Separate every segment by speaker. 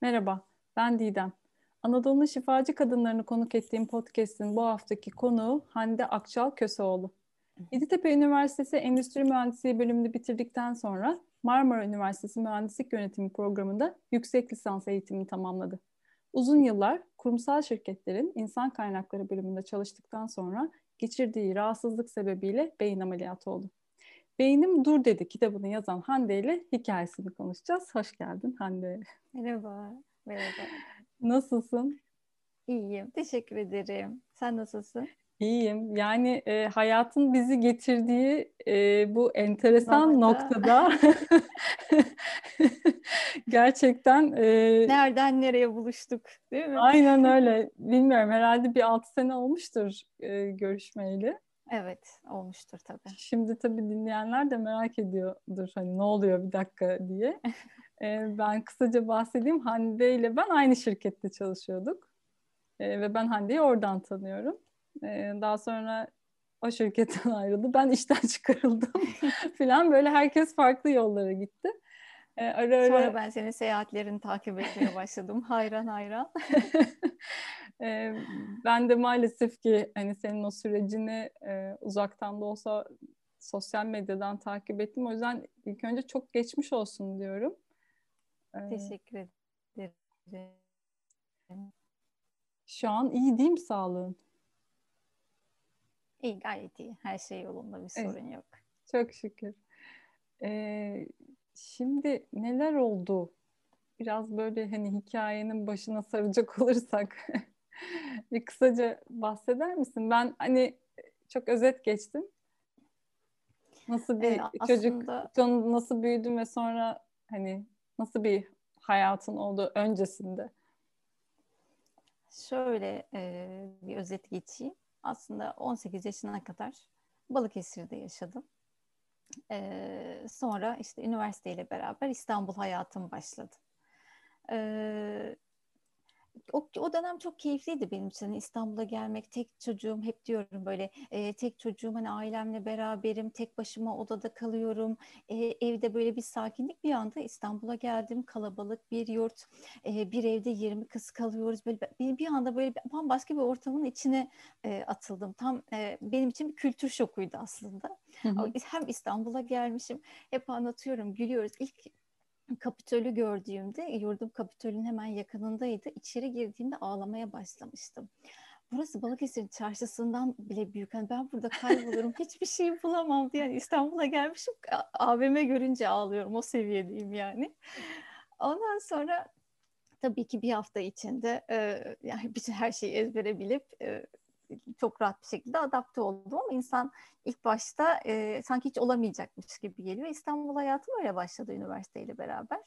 Speaker 1: Merhaba, ben Didem. Anadolu'nun şifacı kadınlarını konuk ettiğim podcast'in bu haftaki konuğu Hande Akçal Köseoğlu. Yeditepe Üniversitesi Endüstri Mühendisliği bölümünü bitirdikten sonra Marmara Üniversitesi Mühendislik Yönetimi programında yüksek lisans eğitimini tamamladı. Uzun yıllar kurumsal şirketlerin insan kaynakları bölümünde çalıştıktan sonra geçirdiği rahatsızlık sebebiyle beyin ameliyatı oldu. Beynim Dur dedi kitabını yazan Hande ile hikayesini konuşacağız. Hoş geldin Hande.
Speaker 2: Merhaba. Merhaba.
Speaker 1: Nasılsın?
Speaker 2: İyiyim. Teşekkür ederim. Sen nasılsın?
Speaker 1: İyiyim. Yani e, hayatın bizi getirdiği e, bu enteresan Noktada. noktada gerçekten e,
Speaker 2: nereden nereye buluştuk değil mi?
Speaker 1: Aynen öyle. Bilmiyorum herhalde bir altı sene olmuştur e, görüşmeyeli.
Speaker 2: Evet, olmuştur tabii.
Speaker 1: Şimdi tabii dinleyenler de merak ediyordur hani ne oluyor bir dakika diye. ee, ben kısaca bahsedeyim. Hande ile ben aynı şirkette çalışıyorduk. Ee, ve ben Hande'yi oradan tanıyorum. Ee, daha sonra o şirketten ayrıldı. Ben işten çıkarıldım falan böyle herkes farklı yollara gitti.
Speaker 2: Ee, ara ara... Sonra ben senin seyahatlerini takip etmeye başladım. hayran hayran.
Speaker 1: ee, ben de maalesef ki hani senin o sürecini e, uzaktan da olsa sosyal medyadan takip ettim. O yüzden ilk önce çok geçmiş olsun diyorum.
Speaker 2: Ee, Teşekkür ederim.
Speaker 1: Şu an iyi değil mi sağlığın?
Speaker 2: İyi gayet iyi. Her şey yolunda bir sorun evet. yok.
Speaker 1: Çok şükür. Ee, Şimdi neler oldu? Biraz böyle hani hikayenin başına saracak olursak bir kısaca bahseder misin? Ben hani çok özet geçtim. Nasıl bir çocuk, aslında... nasıl büyüdün ve sonra hani nasıl bir hayatın oldu öncesinde?
Speaker 2: Şöyle e, bir özet geçeyim. Aslında 18 yaşına kadar Balıkesir'de yaşadım. Ee, sonra işte üniversiteyle beraber İstanbul hayatım başladı. Ee, o, o dönem çok keyifliydi benim için. Hani İstanbul'a gelmek, tek çocuğum, hep diyorum böyle e, tek çocuğum, hani ailemle beraberim, tek başıma odada kalıyorum. E, evde böyle bir sakinlik bir anda İstanbul'a geldim. Kalabalık bir yurt, e, bir evde 20 kız kalıyoruz. Böyle bir, bir anda böyle bambaşka bir ortamın içine e, atıldım. Tam e, benim için bir kültür şokuydu aslında. Hı hı. Hem İstanbul'a gelmişim, hep anlatıyorum, gülüyoruz. İlk Kapitol'ü gördüğümde yurdum Kapitol'ün hemen yakınındaydı. İçeri girdiğimde ağlamaya başlamıştım. Burası Balıkesir çarşısından bile büyük. Yani ben burada kaybolurum. Hiçbir şey bulamam diye. Yani İstanbul'a gelmişim. AVM görünce ağlıyorum. O seviyedeyim yani. Ondan sonra tabii ki bir hafta içinde e, yani bütün her şeyi ezbere bilip e, çok rahat bir şekilde adapte oldum ama insan ilk başta e, sanki hiç olamayacakmış gibi geliyor. İstanbul hayatım öyle başladı üniversiteyle beraber.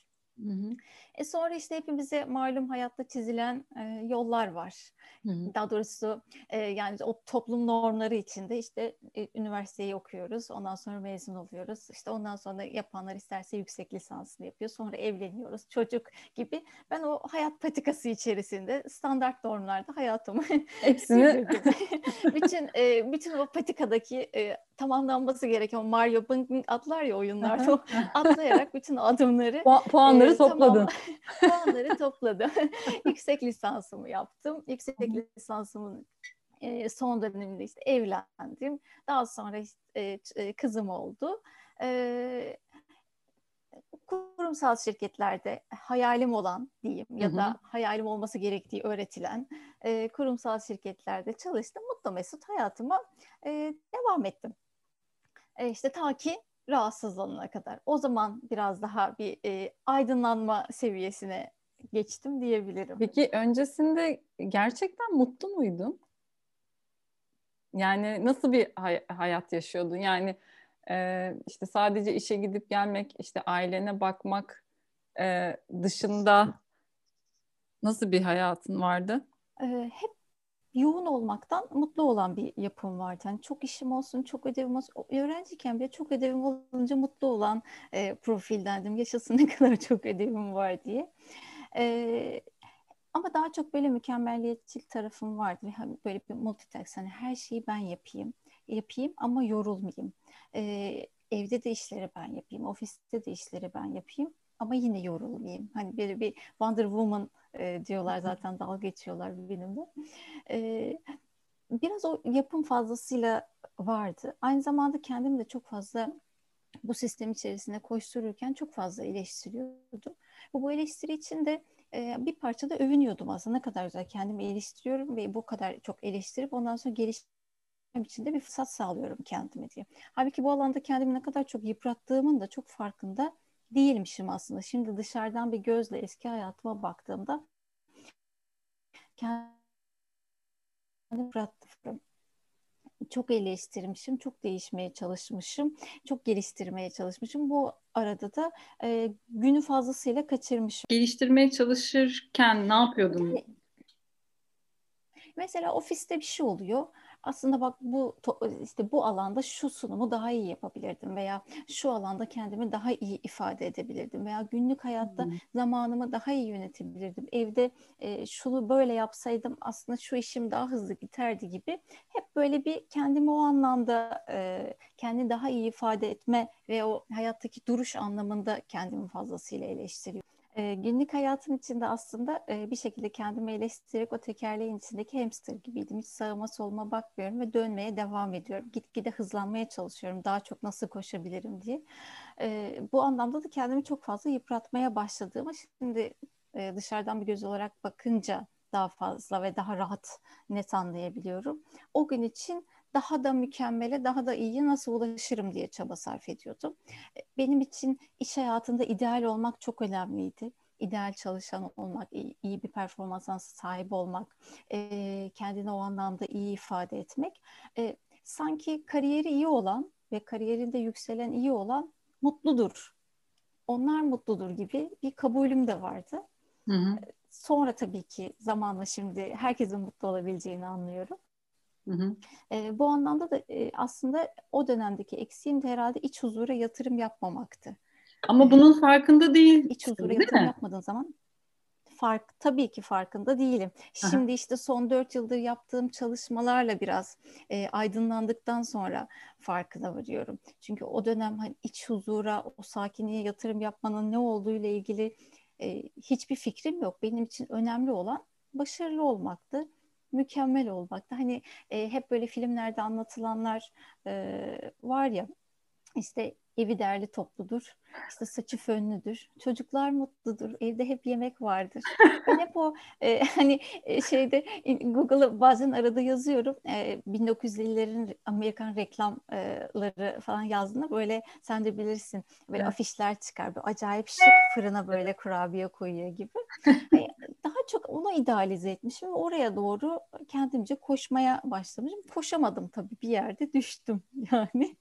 Speaker 2: Hı hı. E sonra işte hepimize malum hayatta çizilen e, yollar var. Hı hı. Daha doğrusu e, yani o toplum normları içinde işte e, üniversiteyi okuyoruz. Ondan sonra mezun oluyoruz. İşte ondan sonra yapanlar isterse yüksek lisansını yapıyor. Sonra evleniyoruz. Çocuk gibi. Ben o hayat patikası içerisinde standart normlarda hayatımı hepsini bütün e, bütün o patikadaki e, tamamlanması gereken Mario Bing Bing atlar ya oyunlarda atlayarak bütün adımları
Speaker 1: Pu- puanları e, topladın.
Speaker 2: Tamam, puanları topladım. Yüksek lisansımı yaptım. Yüksek lisansımın e, son döneminde işte evlendim. Daha sonra işte, e, kızım oldu. E, kurumsal şirketlerde hayalim olan diyeyim ya da hayalim olması gerektiği öğretilen e, kurumsal şirketlerde çalıştım. Mutlu mesut hayatıma e, devam ettim. E, işte ta ki rahatsızlanana kadar. O zaman biraz daha bir e, aydınlanma seviyesine geçtim diyebilirim.
Speaker 1: Peki öncesinde gerçekten mutlu muydun? Yani nasıl bir hay- hayat yaşıyordun? Yani e, işte sadece işe gidip gelmek, işte ailene bakmak e, dışında nasıl bir hayatın vardı?
Speaker 2: E, hep yoğun olmaktan mutlu olan bir yapım vardı. Yani çok işim olsun, çok ödevim olsun. Öğrenciyken bile çok ödevim olunca mutlu olan e, profildendim. Yaşasın ne kadar çok ödevim var diye. E, ama daha çok böyle mükemmelliyetçi tarafım vardı. Hani böyle bir multitask. Hani her şeyi ben yapayım. Yapayım ama yorulmayayım. E, evde de işleri ben yapayım. Ofiste de işleri ben yapayım ama yine yorulmayayım. Hani böyle bir Wonder Woman e, diyorlar zaten dalga geçiyorlar benimle. E, biraz o yapım fazlasıyla vardı. Aynı zamanda kendim de çok fazla bu sistem içerisinde koştururken çok fazla eleştiriyordum. Bu, bu eleştiri için de e, bir parçada övünüyordum aslında ne kadar güzel kendimi eleştiriyorum ve bu kadar çok eleştirip ondan sonra geliştirmek için de bir fırsat sağlıyorum kendime diye. Halbuki bu alanda kendimi ne kadar çok yıprattığımın da çok farkında değilmişim aslında. Şimdi dışarıdan bir gözle eski hayatıma baktığımda kendimi yıprattım çok eleştirmişim, çok değişmeye çalışmışım, çok geliştirmeye çalışmışım. Bu arada da e, günü fazlasıyla kaçırmışım.
Speaker 1: Geliştirmeye çalışırken ne yapıyordun?
Speaker 2: Mesela ofiste bir şey oluyor aslında bak bu işte bu alanda şu sunumu daha iyi yapabilirdim veya şu alanda kendimi daha iyi ifade edebilirdim veya günlük hayatta hmm. zamanımı daha iyi yönetebilirdim. Evde e, şunu böyle yapsaydım aslında şu işim daha hızlı biterdi gibi hep böyle bir kendimi o anlamda e, kendi daha iyi ifade etme ve o hayattaki duruş anlamında kendimi fazlasıyla eleştiriyorum. E, günlük hayatım içinde aslında e, bir şekilde kendimi eleştirerek o tekerleğin içindeki hamster gibiydim. Hiç sağıma soluma bakmıyorum ve dönmeye devam ediyorum. Gitgide hızlanmaya çalışıyorum. Daha çok nasıl koşabilirim diye. E, bu anlamda da kendimi çok fazla yıpratmaya başladığımı şimdi e, dışarıdan bir göz olarak bakınca daha fazla ve daha rahat net anlayabiliyorum. O gün için daha da mükemmele, daha da iyiye nasıl ulaşırım diye çaba sarf ediyordum. E, benim için iş hayatında ideal olmak çok önemliydi. İdeal çalışan olmak, iyi, bir performansa sahip olmak, e, kendini o anlamda iyi ifade etmek. E, sanki kariyeri iyi olan ve kariyerinde yükselen iyi olan mutludur. Onlar mutludur gibi bir kabulüm de vardı. Hı hı. Sonra tabii ki zamanla şimdi herkesin mutlu olabileceğini anlıyorum. Hı hı. E, bu anlamda da e, aslında o dönemdeki eksiğim de herhalde iç huzura yatırım yapmamaktı.
Speaker 1: Ama bunun farkında değil.
Speaker 2: İç huzura yatırım mi? yapmadığın zaman fark tabii ki farkında değilim. Aha. Şimdi işte son dört yıldır yaptığım çalışmalarla biraz e, aydınlandıktan sonra farkına varıyorum. Çünkü o dönem hani iç huzura, o sakinliğe yatırım yapmanın ne olduğu ile ilgili e, hiçbir fikrim yok. Benim için önemli olan başarılı olmaktı mükemmel olmakta. Hani e, hep böyle filmlerde anlatılanlar e, var ya işte evi derli topludur, işte saçı fönlüdür, çocuklar mutludur, evde hep yemek vardır. Ben hep o e, hani e, şeyde Google'a bazen arada yazıyorum, e, 1950'lerin Amerikan reklamları falan yazdığında böyle sen de bilirsin böyle evet. afişler çıkar, böyle acayip şık fırına böyle kurabiye koyuyor gibi. çok onu idealize etmişim ve oraya doğru kendimce koşmaya başlamışım. Koşamadım tabii bir yerde düştüm yani.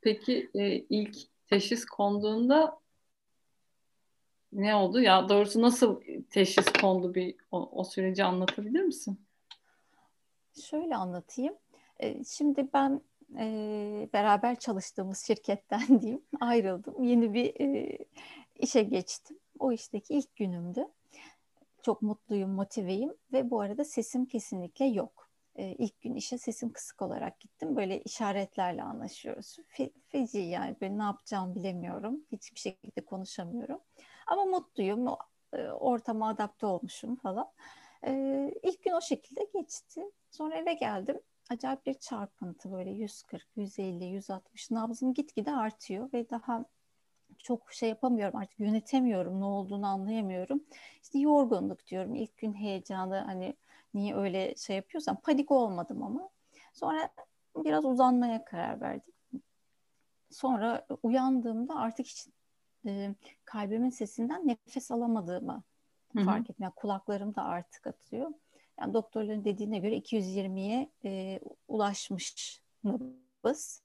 Speaker 1: Peki e, ilk teşhis konduğunda ne oldu? Ya doğrusu nasıl teşhis kondu bir o, o süreci anlatabilir misin?
Speaker 2: Şöyle anlatayım. E, şimdi ben e, beraber çalıştığımız şirketten diyeyim ayrıldım. Yeni bir e, işe geçtim. O işteki ilk günümdü. Çok mutluyum, motiveyim ve bu arada sesim kesinlikle yok e, ilk gün işe sesim kısık olarak gittim. Böyle işaretlerle anlaşıyoruz. Fe, feci yani böyle ne yapacağımı bilemiyorum. Hiçbir şekilde konuşamıyorum. Ama mutluyum. E, ortama adapte olmuşum falan. E, ilk gün o şekilde geçti. Sonra eve geldim. Acayip bir çarpıntı böyle 140, 150, 160 nabzım gitgide artıyor ve daha çok şey yapamıyorum artık yönetemiyorum ne olduğunu anlayamıyorum. İşte yorgunluk diyorum ilk gün heyecanı hani niye öyle şey yapıyorsam panik olmadım ama. Sonra biraz uzanmaya karar verdim. Sonra uyandığımda artık hiç e, kalbimin sesinden nefes alamadığımı Hı-hı. fark ettim. Yani kulaklarım da artık atıyor. Yani doktorların dediğine göre 220'ye e, ulaşmış nabız.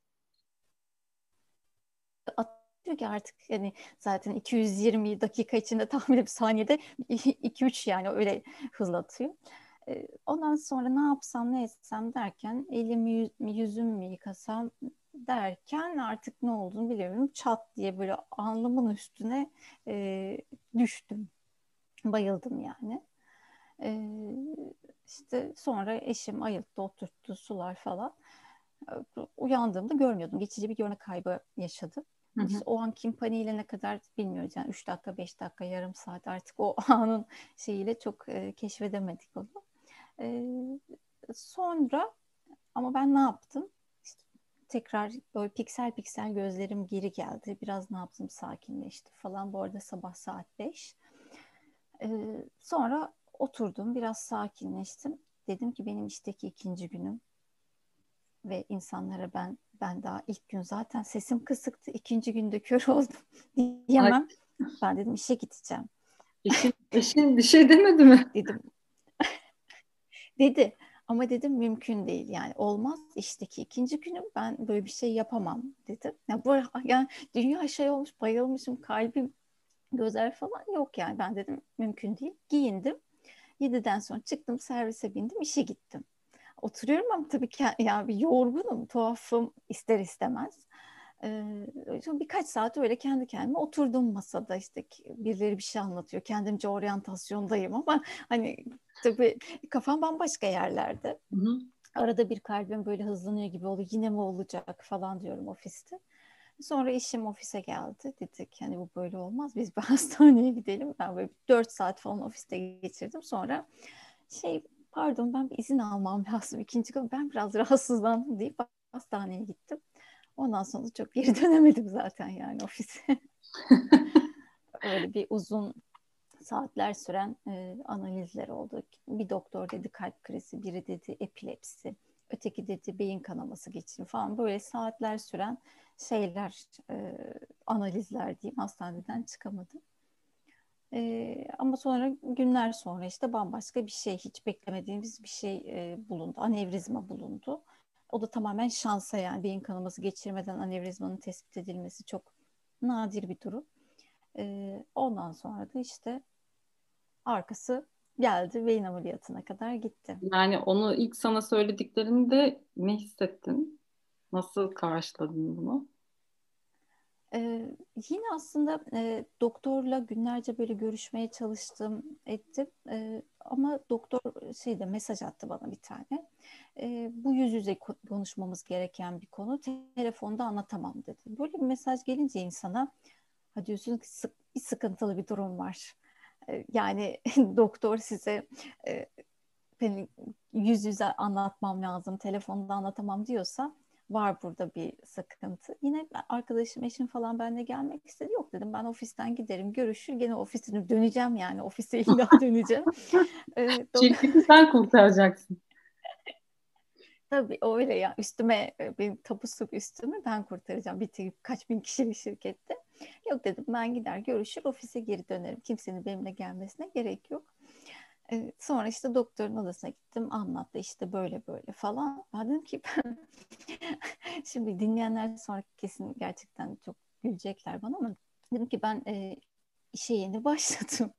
Speaker 2: Atıyor ki artık yani zaten 220 dakika içinde tahmin bir saniyede 2-3 yani öyle hızlatıyor. Ondan sonra ne yapsam ne etsem derken elimi yüzüm mü yıkasam derken artık ne olduğunu biliyorum. Çat diye böyle alnımın üstüne e, düştüm. Bayıldım yani. E, işte sonra eşim ayılttı, oturttu, sular falan. Uyandığımda görmüyordum. Geçici bir görme kaybı yaşadım. Hı hı. İşte o an kim paniğiyle ne kadar bilmiyoruz. Yani 3 dakika, 5 dakika, yarım saat artık o anın şeyiyle çok e, keşfedemedik onu. E, sonra ama ben ne yaptım? İşte tekrar böyle piksel piksel gözlerim geri geldi. Biraz ne yaptım sakinleşti falan. Bu arada sabah saat 5. E, sonra oturdum biraz sakinleştim. Dedim ki benim işteki ikinci günüm ve insanlara ben ben daha ilk gün zaten sesim kısıktı. ikinci günde kör oldum diyemem. Ay. Ben dedim işe gideceğim.
Speaker 1: Eşin, eşin bir şey demedi mi?
Speaker 2: Dedim. Dedi. Ama dedim mümkün değil yani olmaz işteki ikinci günüm ben böyle bir şey yapamam dedim. Ya bu yani dünya şey olmuş bayılmışım kalbim gözler falan yok yani ben dedim mümkün değil. Giyindim. 7'den sonra çıktım servise bindim işe gittim. Oturuyorum ama tabii ki yani bir yorgunum, tuhafım ister istemez. Ee, birkaç saat öyle kendi kendime oturdum masada işte birileri bir şey anlatıyor. Kendimce oryantasyondayım ama hani tabii kafam bambaşka yerlerde. Hı hı. Arada bir kalbim böyle hızlanıyor gibi oluyor. Yine mi olacak falan diyorum ofiste. Sonra işim ofise geldi. Dedik hani bu böyle olmaz. Biz bir hastaneye gidelim. Ben böyle 4 saat falan ofiste geçirdim. Sonra şey pardon ben bir izin almam lazım. İkinci gün ben biraz rahatsızlandım deyip hastaneye gittim. Ondan sonra çok geri dönemedim zaten yani ofise. Öyle bir uzun saatler süren e, analizler oldu. Bir doktor dedi kalp krizi, biri dedi epilepsi, öteki dedi beyin kanaması geçirimi falan böyle saatler süren şeyler, e, analizler diyeyim hastaneden çıkamadım. E, ama sonra günler sonra işte bambaşka bir şey, hiç beklemediğimiz bir şey e, bulundu. Anevrizma bulundu. O da tamamen şansa yani beyin kanaması geçirmeden anevrizmanın tespit edilmesi çok nadir bir durum. E, ondan sonra da işte arkası geldi beyin ameliyatına kadar gitti.
Speaker 1: Yani onu ilk sana söylediklerinde ne hissettin? Nasıl karşıladın bunu?
Speaker 2: Ee, yine aslında e, doktorla günlerce böyle görüşmeye çalıştım, ettim. E, ama doktor şeyde mesaj attı bana bir tane. E, bu yüz yüze konuşmamız gereken bir konu. Telefonda anlatamam dedi. Böyle bir mesaj gelince insana ha diyorsun ki sık, bir sıkıntılı bir durum var. E, yani doktor size e, yüz yüze anlatmam lazım, telefonda anlatamam diyorsa var burada bir sıkıntı. Yine arkadaşım, eşim falan benimle gelmek istedi. Yok dedim ben ofisten giderim, görüşür. Gene ofisine döneceğim yani. Ofise illa döneceğim.
Speaker 1: ee, Şirketi sen kurtaracaksın.
Speaker 2: Tabii öyle ya. Üstüme e, benim tapusu üstüme ben kurtaracağım. Bir kaç bin kişilik şirkette. Yok dedim ben gider görüşür ofise geri dönerim. Kimsenin benimle gelmesine gerek yok. Ee, sonra işte doktorun odasına gittim anlattı işte böyle böyle falan. Dedim ki ben şimdi dinleyenler sonra kesin gerçekten çok gülecekler bana ama dedim ki ben e, işe yeni başladım.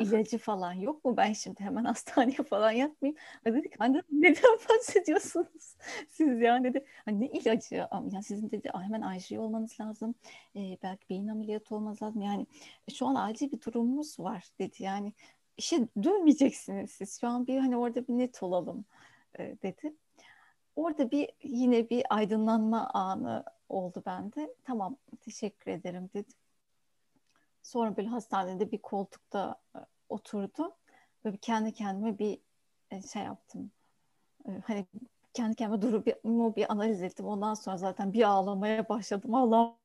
Speaker 2: ilacı falan yok mu? Ben şimdi hemen hastaneye falan yatmayayım. Dedi ki anne neden bahsediyorsunuz siz ya dedi. Hani ne ilacı? Yani sizin dedi hemen ICU olmanız lazım. Ee, belki beyin ameliyatı olmanız lazım. Yani şu an acil bir durumumuz var dedi. Yani işe dönmeyeceksiniz siz. Şu an bir hani orada bir net olalım e, dedi. Orada bir yine bir aydınlanma anı oldu bende. Tamam teşekkür ederim dedim. Sonra böyle hastanede bir koltukta e, oturdum. Böyle kendi kendime bir e, şey yaptım. E, hani kendi kendime durup bir, analiz ettim. Ondan sonra zaten bir ağlamaya başladım. Allah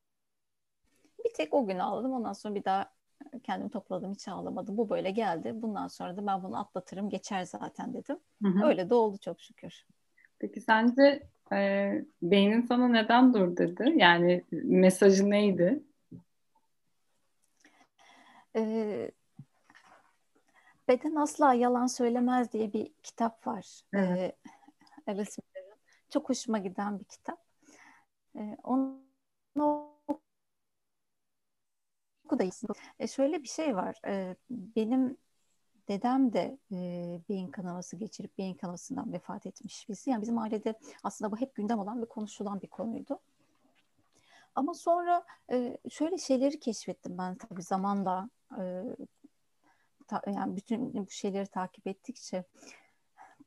Speaker 2: bir tek o gün ağladım. Ondan sonra bir daha kendimi topladım hiç ağlamadım. Bu böyle geldi. Bundan sonra da ben bunu atlatırım geçer zaten dedim. Hı hı. Öyle de oldu çok şükür.
Speaker 1: Peki sence e, beynin sana neden dur dedi? Yani mesajı neydi?
Speaker 2: Ee, Beden Asla Yalan Söylemez diye bir kitap var. Evet. Ee, Alice Çok hoşuma giden bir kitap. Ee, onu okudayız. E şöyle bir şey var. E, benim dedem de e, beyin kanaması geçirip beyin kanamasından vefat etmiş birisi. Yani bizim ailede aslında bu hep gündem olan ve konuşulan bir konuydu. Ama sonra e, şöyle şeyleri keşfettim ben tabii zamanla e, ta, yani bütün bu şeyleri takip ettikçe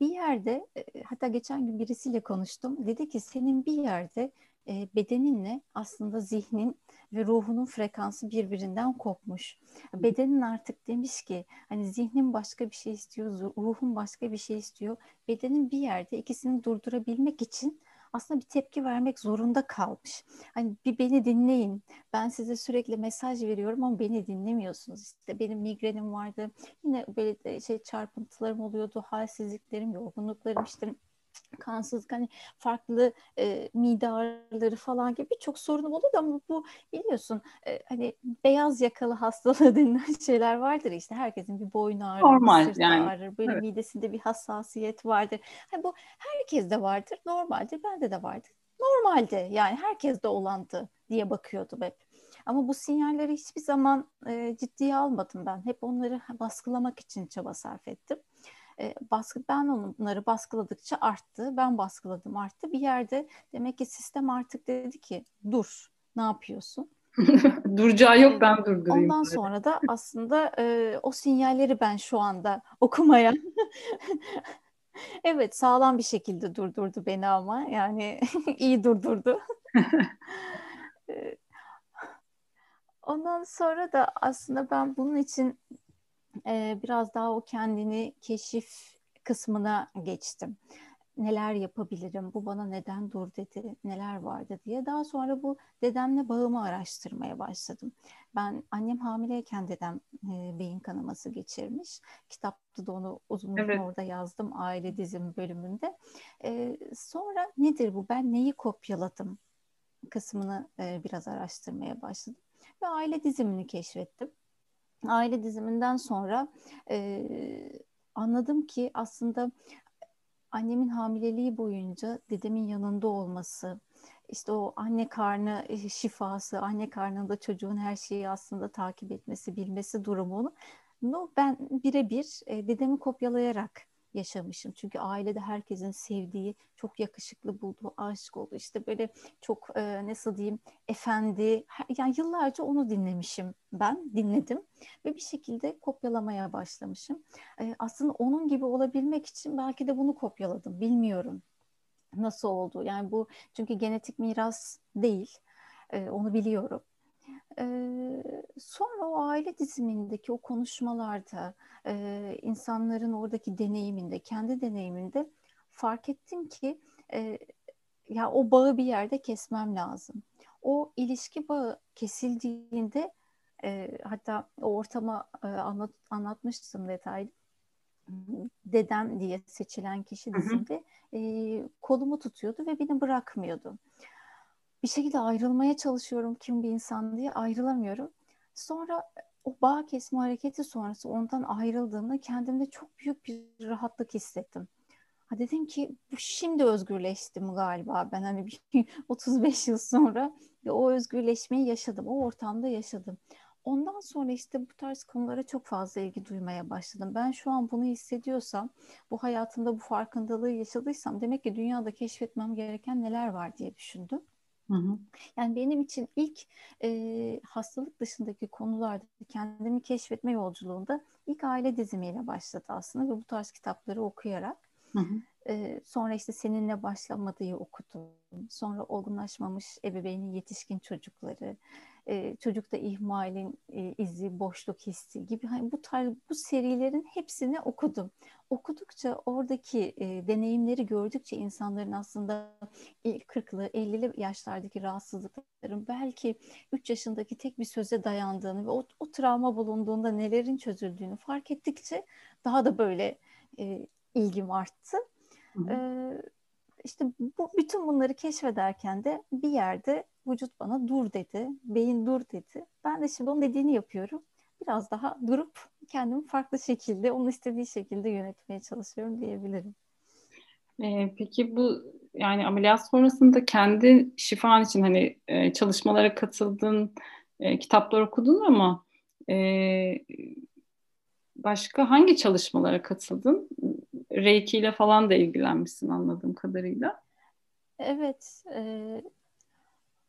Speaker 2: bir yerde e, hatta geçen gün birisiyle konuştum. Dedi ki senin bir yerde e, bedeninle aslında zihnin ve ruhunun frekansı birbirinden kopmuş. Bedenin artık demiş ki hani zihnin başka bir şey istiyor, ruhun başka bir şey istiyor. Bedenin bir yerde ikisini durdurabilmek için aslında bir tepki vermek zorunda kalmış. Hani bir beni dinleyin. Ben size sürekli mesaj veriyorum ama beni dinlemiyorsunuz. İşte benim migrenim vardı. Yine böyle şey çarpıntılarım oluyordu, halsizliklerim, yorgunluklarım işte kansızlık hani farklı e, mide ağrıları falan gibi birçok sorunum oluyordu ama bu biliyorsun e, hani beyaz yakalı hastalığı denilen şeyler vardır işte herkesin bir boyun ağrır,
Speaker 1: Normal,
Speaker 2: sırt
Speaker 1: yani.
Speaker 2: ağrır, böyle evet. midesinde bir hassasiyet vardır. Hani bu herkeste vardır, normaldir, bende de vardır. Normalde yani herkeste olandı diye bakıyordum hep. Ama bu sinyalleri hiçbir zaman e, ciddiye almadım ben. Hep onları baskılamak için çaba sarf ettim e, baskı ben onları baskıladıkça arttı. Ben baskıladım arttı. Bir yerde demek ki sistem artık dedi ki dur ne yapıyorsun?
Speaker 1: Duracağı yok ben durdurayım.
Speaker 2: Ondan böyle. sonra da aslında e, o sinyalleri ben şu anda okumaya evet sağlam bir şekilde durdurdu beni ama yani iyi durdurdu. Ondan sonra da aslında ben bunun için e, biraz daha o kendini keşif kısmına geçtim. Neler yapabilirim, bu bana neden dur dedi, neler vardı diye. Daha sonra bu dedemle bağımı araştırmaya başladım. Ben annem hamileyken dedem e, beyin kanaması geçirmiş. Kitapta da onu uzun uzun evet. orada yazdım aile dizim bölümünde. E, sonra nedir bu, ben neyi kopyaladım kısmını e, biraz araştırmaya başladım. Ve aile dizimini keşfettim aile diziminden sonra e, anladım ki aslında annemin hamileliği boyunca dedemin yanında olması, işte o anne karnı şifası, anne karnında çocuğun her şeyi aslında takip etmesi, bilmesi durumunu ben birebir e, dedemi kopyalayarak yaşamışım. Çünkü ailede herkesin sevdiği, çok yakışıklı bulduğu, aşık olduğu işte böyle çok e, nasıl diyeyim efendi. Yani yıllarca onu dinlemişim ben, dinledim ve bir şekilde kopyalamaya başlamışım. E, aslında onun gibi olabilmek için belki de bunu kopyaladım, bilmiyorum nasıl oldu. Yani bu çünkü genetik miras değil, e, onu biliyorum. Ee, sonra o aile dizimindeki o konuşmalarda, e, insanların oradaki deneyiminde, kendi deneyiminde fark ettim ki e, ya o bağı bir yerde kesmem lazım. O ilişki bağı kesildiğinde e, hatta o ortama e, anlat, anlatmıştım detaylı. Dedem diye seçilen kişi dizimde e, kolumu tutuyordu ve beni bırakmıyordu bir şekilde ayrılmaya çalışıyorum kim bir insan diye ayrılamıyorum. Sonra o bağ kesme hareketi sonrası ondan ayrıldığımda kendimde çok büyük bir rahatlık hissettim. Ha dedim ki bu şimdi özgürleştim galiba ben hani 35 yıl sonra o özgürleşmeyi yaşadım. O ortamda yaşadım. Ondan sonra işte bu tarz konulara çok fazla ilgi duymaya başladım. Ben şu an bunu hissediyorsam, bu hayatımda bu farkındalığı yaşadıysam demek ki dünyada keşfetmem gereken neler var diye düşündüm. Hı hı. Yani benim için ilk e, hastalık dışındaki konularda kendimi keşfetme yolculuğunda ilk aile dizimiyle başladı aslında ve bu tarz kitapları okuyarak. Hı hı. E, sonra işte seninle başlamadığı okudum. Sonra olgunlaşmamış ebeveynin yetişkin çocukları, e, çocukta ihmalin e, izi, boşluk hissi gibi hani bu tarz bu serilerin hepsini okudum. Okudukça oradaki e, deneyimleri gördükçe insanların aslında 40'lı 50'li yaşlardaki rahatsızlıkların belki 3 yaşındaki tek bir söze dayandığını ve o, o travma bulunduğunda nelerin çözüldüğünü fark ettikçe daha da böyle e, ilgim arttı. Hı hı. E, işte bu bütün bunları keşfederken de bir yerde vücut bana dur dedi, beyin dur dedi. Ben de şimdi onun dediğini yapıyorum. Biraz daha durup kendimi farklı şekilde, onun istediği şekilde yönetmeye çalışıyorum diyebilirim.
Speaker 1: Ee, peki bu yani ameliyat sonrasında kendi şifan için hani e, çalışmalara katıldın, e, kitaplar okudun ama e, başka hangi çalışmalara katıldın? Reiki ile falan da ilgilenmişsin anladığım kadarıyla.
Speaker 2: Evet, e,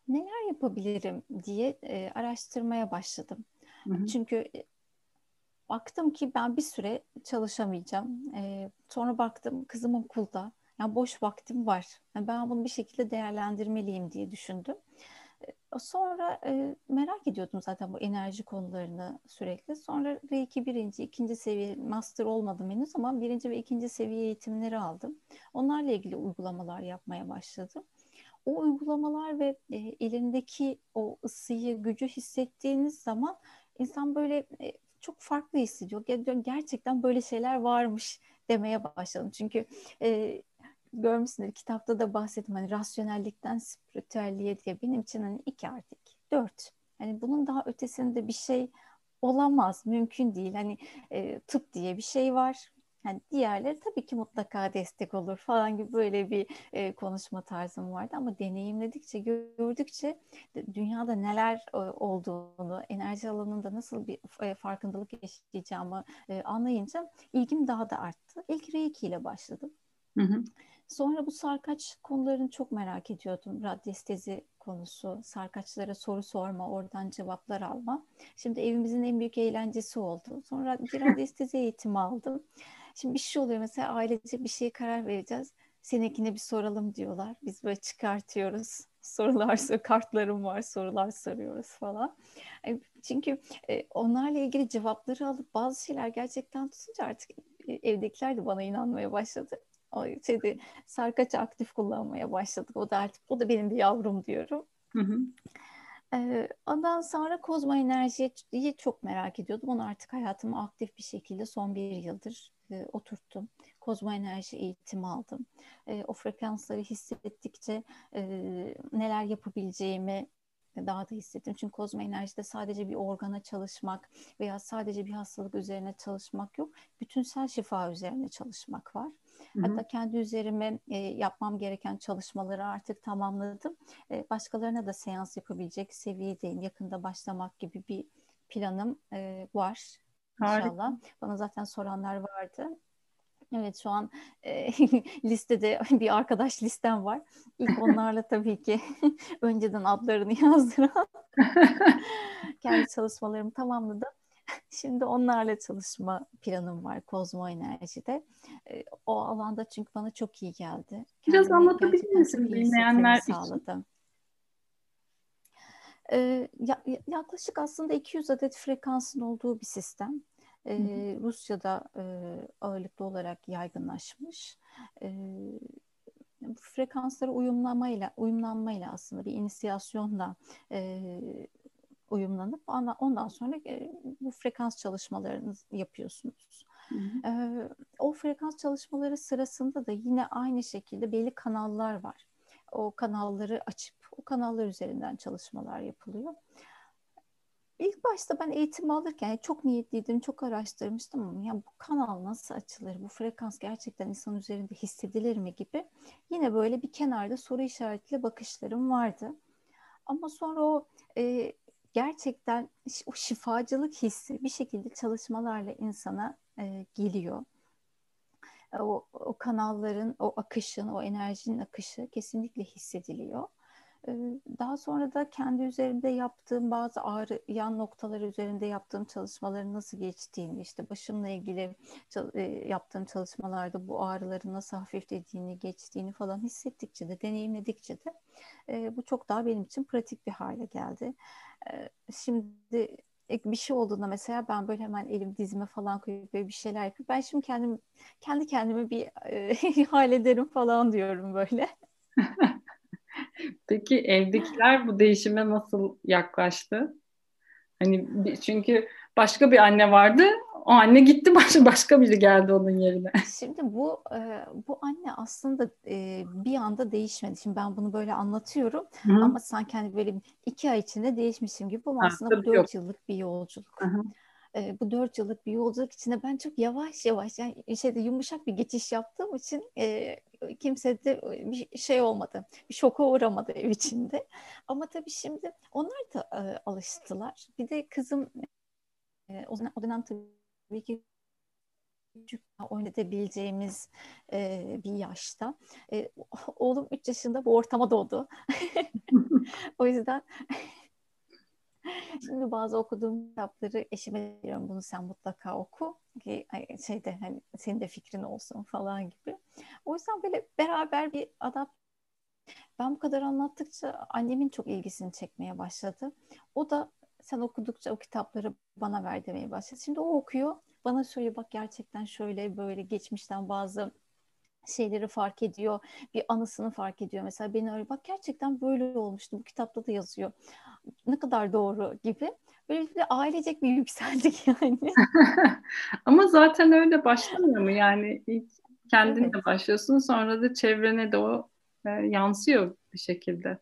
Speaker 2: neler yapabilirim diye e, araştırmaya başladım. Hı hı. Çünkü e, baktım ki ben bir süre çalışamayacağım. E, sonra baktım kızım okulda. Yani boş vaktim var. Yani ben bunu bir şekilde değerlendirmeliyim diye düşündüm. Sonra e, merak ediyordum zaten bu enerji konularını sürekli. Sonra R2 birinci, ikinci seviye, master olmadım henüz ama birinci ve ikinci seviye eğitimleri aldım. Onlarla ilgili uygulamalar yapmaya başladım. O uygulamalar ve e, elindeki o ısıyı, gücü hissettiğiniz zaman insan böyle e, çok farklı hissediyor. Gerçekten böyle şeyler varmış demeye başladım. Çünkü e, görmüşsünüz kitapta da bahsettim hani rasyonellikten spiritüelliğe diye benim için hani iki artık dört. Hani bunun daha ötesinde bir şey olamaz, mümkün değil. Hani e, tıp diye bir şey var. Yani diğerleri tabii ki mutlaka destek olur falan gibi böyle bir e, konuşma tarzım vardı ama deneyimledikçe, gördükçe dünyada neler e, olduğunu, enerji alanında nasıl bir e, farkındalık yaşayacağımı e, anlayınca ilgim daha da arttı. İlk Reiki ile başladım. Hı hı. Sonra bu sarkaç konularını çok merak ediyordum. Radyestezi konusu, sarkaçlara soru sorma, oradan cevaplar alma. Şimdi evimizin en büyük eğlencesi oldu. Sonra bir radyestezi eğitimi aldım. Şimdi bir şey oluyor mesela ailece bir şeye karar vereceğiz. Seninkine bir soralım diyorlar. Biz böyle çıkartıyoruz. Sorular, kartlarım var, sorular soruyoruz falan. E, çünkü e, onlarla ilgili cevapları alıp bazı şeyler gerçekten tutunca artık e, evdekiler de bana inanmaya başladı o şeyde sarkaç aktif kullanmaya başladık. O da artık o da benim bir yavrum diyorum. Hı hı. Ee, ondan sonra kozmo enerjiyi çok merak ediyordum. Onu artık hayatıma aktif bir şekilde son bir yıldır e, oturttum. Kozmo enerji eğitimi aldım. E, o frekansları hissettikçe e, neler yapabileceğimi daha da hissettim. Çünkü kozmo enerjide sadece bir organa çalışmak veya sadece bir hastalık üzerine çalışmak yok. Bütünsel şifa üzerine çalışmak var. Hı-hı. Hatta kendi üzerime e, yapmam gereken çalışmaları artık tamamladım. E, başkalarına da seans yapabilecek seviyedeyim. Yakında başlamak gibi bir planım e, var. Harika. İnşallah. Bana zaten soranlar vardı. Evet şu an e, listede bir arkadaş listem var. İlk onlarla tabii ki önceden adlarını yazdıran kendi çalışmalarımı tamamladım. Şimdi onlarla çalışma planım var Kozmo Enerji'de. E, o alanda çünkü bana çok iyi geldi.
Speaker 1: Biraz Kendime anlatabilir misin bilmeyenler için?
Speaker 2: Ee, yaklaşık aslında 200 adet frekansın olduğu bir sistem. Ee, Rusya'da e, ağırlıklı olarak yaygınlaşmış. Bu frekanslara uyumlamayla uyumlanmayla aslında bir inisiyasyonla e, uyumlanıp ondan sonra e, bu frekans çalışmalarını yapıyorsunuz. Hı hı. O frekans çalışmaları sırasında da yine aynı şekilde belli kanallar var. O kanalları açıp o kanallar üzerinden çalışmalar yapılıyor. İlk başta ben eğitim alırken çok niyetliydim, çok araştırmıştım ama ya bu kanal nasıl açılır, bu frekans gerçekten insan üzerinde hissedilir mi gibi yine böyle bir kenarda soru işaretiyle bakışlarım vardı. Ama sonra o e, gerçekten o şifacılık hissi bir şekilde çalışmalarla insana e, geliyor. E, o, o kanalların, o akışın, o enerjinin akışı kesinlikle hissediliyor. E, daha sonra da kendi üzerinde yaptığım bazı ağrıyan noktalar üzerinde yaptığım çalışmaların nasıl geçtiğini, işte başımla ilgili e, yaptığım çalışmalarda bu ağrıların nasıl hafiflediğini, geçtiğini falan hissettikçe de, deneyimledikçe de bu çok daha benim için pratik bir hale geldi şimdi bir şey olduğunda mesela ben böyle hemen elim dizime falan koyup böyle bir şeyler yapıp ben şimdi kendim kendi kendime bir e, hallederim falan diyorum böyle.
Speaker 1: Peki evdekiler bu değişime nasıl yaklaştı? Hani çünkü başka bir anne vardı. O anne gitti başka başka biri geldi onun yerine.
Speaker 2: Şimdi bu e, bu anne aslında e, bir anda değişmedi. Şimdi ben bunu böyle anlatıyorum Hı. ama sanki hani böyle iki ay içinde değişmişim gibi ama ha, aslında bu dört yok. yıllık bir yolculuk. Hı. E, bu dört yıllık bir yolculuk içinde ben çok yavaş yavaş yani şeyde yumuşak bir geçiş yaptığım için e, kimse de bir şey olmadı. Bir şoka uğramadı ev içinde. Ama tabii şimdi onlar da e, alıştılar. Bir de kızım e, o, dönem, o dönem tabii ki küçük oynatabileceğimiz e, bir yaşta. E, oğlum 3 yaşında bu ortama doğdu. o yüzden Şimdi bazı okuduğum kitapları eşime diyorum bunu sen mutlaka oku ki şeyde hani senin de fikrin olsun falan gibi. O yüzden böyle beraber bir adapt ben bu kadar anlattıkça annemin çok ilgisini çekmeye başladı. O da sen okudukça o kitapları bana ver demeye başladı. Şimdi o okuyor. Bana söylüyor bak gerçekten şöyle böyle geçmişten bazı şeyleri fark ediyor. Bir anısını fark ediyor. Mesela beni öyle bak gerçekten böyle olmuştu. Bu kitapta da yazıyor. Ne kadar doğru gibi. Böyle bir ailecek bir yükseldik yani.
Speaker 1: Ama zaten öyle başlamıyor mu? Yani ilk kendin evet. başlıyorsun sonra da çevrene de o e, yansıyor bir şekilde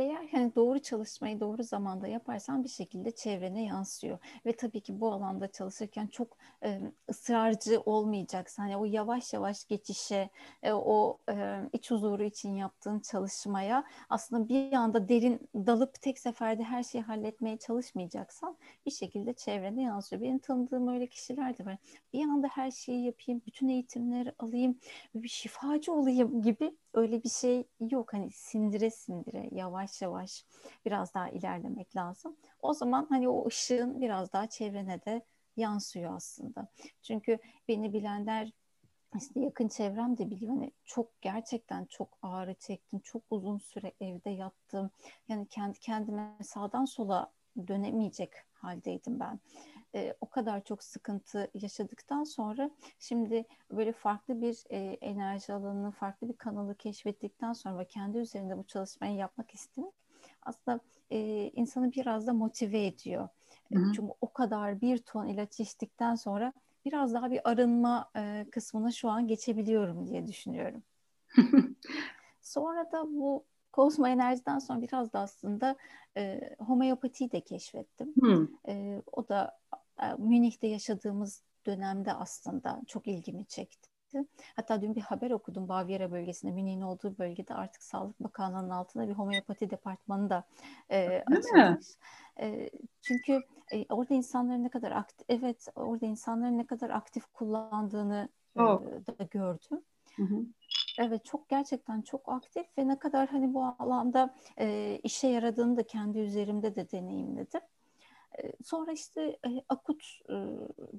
Speaker 2: eğer hani doğru çalışmayı doğru zamanda yaparsan bir şekilde çevrene yansıyor. Ve tabii ki bu alanda çalışırken çok e, ısrarcı olmayacaksın. Hani o yavaş yavaş geçişe, e, o e, iç huzuru için yaptığın çalışmaya aslında bir anda derin dalıp tek seferde her şeyi halletmeye çalışmayacaksan bir şekilde çevrene yansıyor. Benim tanıdığım öyle kişiler de var. Bir anda her şeyi yapayım, bütün eğitimleri alayım, bir şifacı olayım gibi öyle bir şey yok. Hani sindire sindire yavaş yavaş biraz daha ilerlemek lazım. O zaman hani o ışığın biraz daha çevrene de yansıyor aslında. Çünkü beni bilenler işte yakın çevrem de biliyor. Hani çok gerçekten çok ağrı çektim. Çok uzun süre evde yattım. Yani kendi kendime sağdan sola dönemeyecek haldeydim ben e, o kadar çok sıkıntı yaşadıktan sonra şimdi böyle farklı bir e, enerji alanını, farklı bir kanalı keşfettikten sonra ve kendi üzerinde bu çalışmayı yapmak istemek aslında e, insanı biraz da motive ediyor. Hı hı. Çünkü o kadar bir ton ilaç içtikten sonra biraz daha bir arınma e, kısmına şu an geçebiliyorum diye düşünüyorum. sonra da bu kozmo enerjiden sonra biraz da aslında e, homeopatiyi de keşfettim. Hmm. E, o da e, Münih'te yaşadığımız dönemde aslında çok ilgimi çekti. Hatta dün bir haber okudum Bavyera bölgesinde, Münih'in olduğu bölgede artık Sağlık Bakanlığı'nın altında bir homeopati departmanı da e, açılmış. E, çünkü e, orada insanların ne kadar aktif, evet orada insanların ne kadar aktif kullandığını oh. e, da gördüm. Hı hı. Evet çok gerçekten çok aktif ve ne kadar hani bu alanda e, işe yaradığını da kendi üzerimde de deneyimledim. E, sonra işte e, akut e,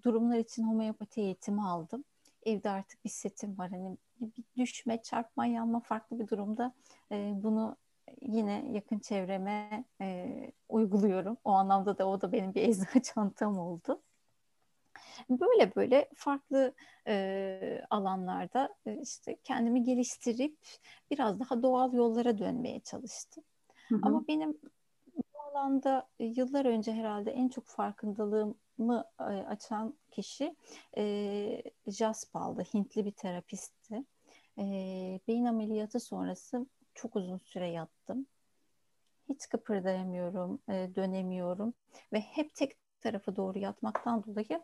Speaker 2: durumlar için homeopati eğitimi aldım. Evde artık bir setim var. Hani bir düşme, çarpma, yanma farklı bir durumda e, bunu yine yakın çevreme e, uyguluyorum. O anlamda da o da benim bir eczane çantam oldu. Böyle böyle farklı e, alanlarda işte kendimi geliştirip biraz daha doğal yollara dönmeye çalıştım. Hı hı. Ama benim bu alanda yıllar önce herhalde en çok farkındalığımı açan kişi e, Jaspal'dı. Hintli bir terapistti. E, beyin ameliyatı sonrası çok uzun süre yattım. Hiç kıpırdayamıyorum, e, dönemiyorum ve hep tek tarafa doğru yatmaktan dolayı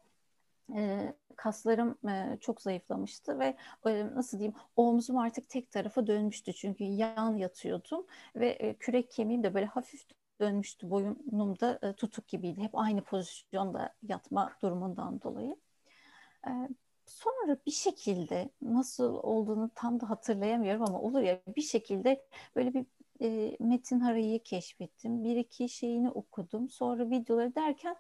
Speaker 2: e, kaslarım e, çok zayıflamıştı ve e, nasıl diyeyim omzum artık tek tarafa dönmüştü çünkü yan yatıyordum ve e, kürek kemiğim de böyle hafif dönmüştü boynumda e, tutuk gibiydi hep aynı pozisyonda yatma durumundan dolayı. E, sonra bir şekilde nasıl olduğunu tam da hatırlayamıyorum ama olur ya bir şekilde böyle bir e, Metin Haray'ı keşfettim. Bir iki şeyini okudum. Sonra videoları derken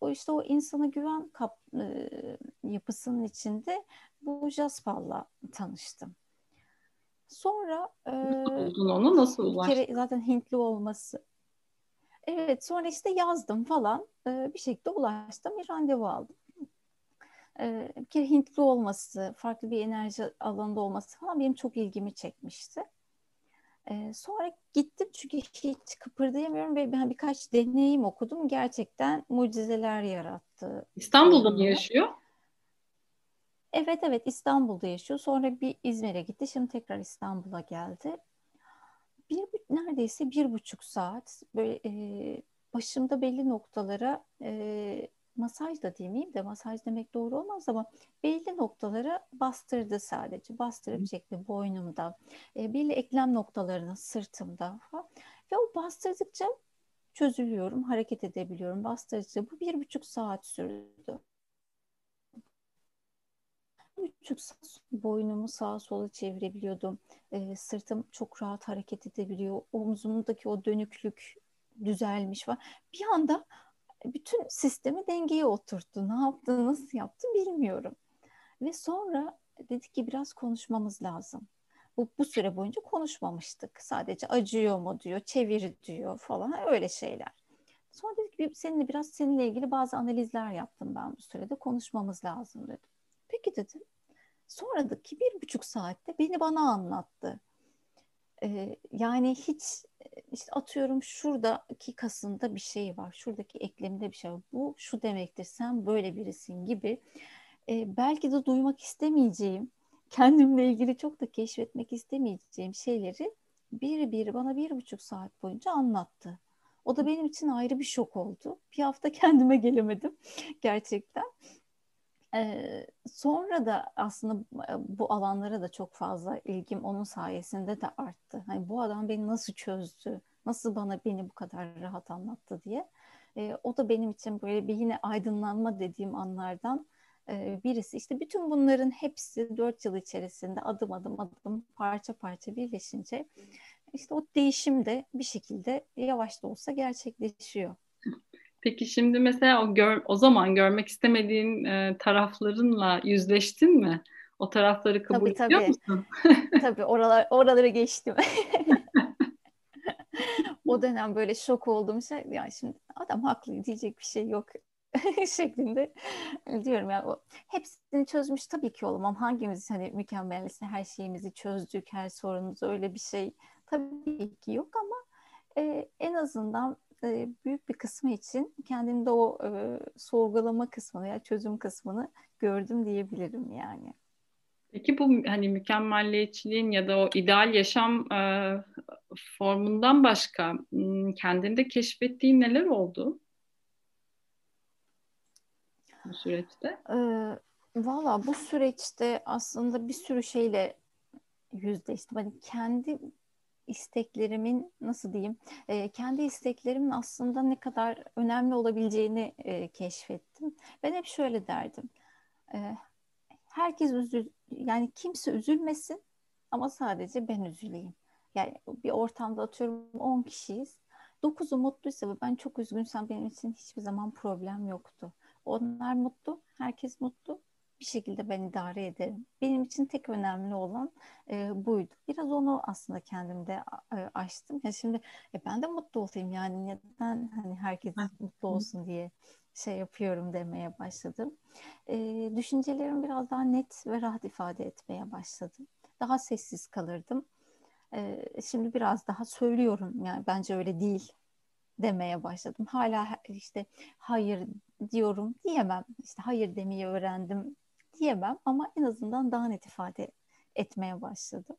Speaker 2: o işte o insana güven kap, e, yapısının içinde bu Jaspal'la tanıştım. Sonra
Speaker 1: e, buldun onu nasıl ulaştın?
Speaker 2: kere zaten Hintli olması. Evet sonra işte yazdım falan e, bir şekilde ulaştım bir randevu aldım. E, bir kere Hintli olması, farklı bir enerji alanında olması falan benim çok ilgimi çekmişti. Ee, sonra gittim çünkü hiç kıpırdayamıyorum ve ben birkaç deneyim okudum. Gerçekten mucizeler yarattı.
Speaker 1: İstanbul'da mı yaşıyor?
Speaker 2: Evet evet İstanbul'da yaşıyor. Sonra bir İzmir'e gitti. Şimdi tekrar İstanbul'a geldi. Bir, neredeyse bir buçuk saat böyle e, başımda belli noktalara e, masaj da demeyeyim de masaj demek doğru olmaz ama belli noktalara bastırdı sadece. Bastırıp çekti boynumda, e, belli eklem noktalarına sırtımda falan. Ve o bastırdıkça çözülüyorum, hareket edebiliyorum. Bastırdıkça bu bir buçuk saat sürdü. Bir buçuk saat boynumu sağa sola çevirebiliyordum. E, sırtım çok rahat hareket edebiliyor. Omzumdaki o dönüklük düzelmiş var. Bir anda bütün sistemi dengeye oturttu. Ne yaptı, nasıl yaptı bilmiyorum. Ve sonra dedik ki biraz konuşmamız lazım. Bu, bu süre boyunca konuşmamıştık. Sadece acıyor mu diyor, çevir diyor falan öyle şeyler. Sonra dedik ki seninle biraz seninle ilgili bazı analizler yaptım ben bu sürede konuşmamız lazım dedim. Peki dedim. Sonradaki bir buçuk saatte beni bana anlattı. Yani hiç işte atıyorum şuradaki kasında bir şey var, şuradaki ekleminde bir şey var. Bu şu demektir, sen böyle birisin gibi. Ee, belki de duymak istemeyeceğim, kendimle ilgili çok da keşfetmek istemeyeceğim şeyleri bir bir bana bir buçuk saat boyunca anlattı. O da benim için ayrı bir şok oldu. Bir hafta kendime gelemedim gerçekten. Sonra da aslında bu alanlara da çok fazla ilgim onun sayesinde de arttı. Hani bu adam beni nasıl çözdü, nasıl bana beni bu kadar rahat anlattı diye. O da benim için böyle bir yine aydınlanma dediğim anlardan e, birisi. İşte bütün bunların hepsi dört yıl içerisinde adım adım adım parça parça birleşince işte o değişim de bir şekilde yavaş da olsa gerçekleşiyor.
Speaker 1: Peki şimdi mesela o gör, o zaman görmek istemediğin e, taraflarınla yüzleştin mi? O tarafları kabul tabii, ediyor tabii. musun?
Speaker 2: tabii oralar oraları geçtim. o dönem böyle şok olduğum şey ya şimdi adam haklı diyecek bir şey yok şeklinde diyorum yani o, hepsini çözmüş tabii ki olamam. Hangimiz hani mükemmeliz her şeyimizi çözdük, her sorunumuzu öyle bir şey tabii ki yok ama e, en azından e, büyük bir kısmı için kendimde o e, sorgulama kısmını ya çözüm kısmını gördüm diyebilirim yani.
Speaker 1: Peki bu hani mükemmelliyetçiliğin ya da o ideal yaşam e, formundan başka kendinde keşfettiğin neler oldu bu süreçte?
Speaker 2: E, Valla bu süreçte aslında bir sürü şeyle yüzleştim. Hani kendi isteklerimin nasıl diyeyim e, kendi isteklerimin aslında ne kadar önemli olabileceğini e, keşfettim. Ben hep şöyle derdim. E, herkes üzül yani kimse üzülmesin ama sadece ben üzüleyim. Yani bir ortamda atıyorum 10 kişiyiz. 9'u mutluysa ve ben çok üzgünsem benim için hiçbir zaman problem yoktu. Onlar mutlu, herkes mutlu bir şekilde ben idare ederim. Benim için tek önemli olan e, buydu. Biraz onu aslında kendimde e, açtım. Ya şimdi e, ben de mutlu olayım yani neden hani herkes mutlu olsun diye şey yapıyorum demeye başladım. E, düşüncelerimi biraz daha net ve rahat ifade etmeye başladım. Daha sessiz kalırdım. E, şimdi biraz daha söylüyorum yani bence öyle değil demeye başladım. Hala işte hayır diyorum diyemem. İşte hayır demeyi öğrendim diyemem ama en azından daha net ifade etmeye başladım.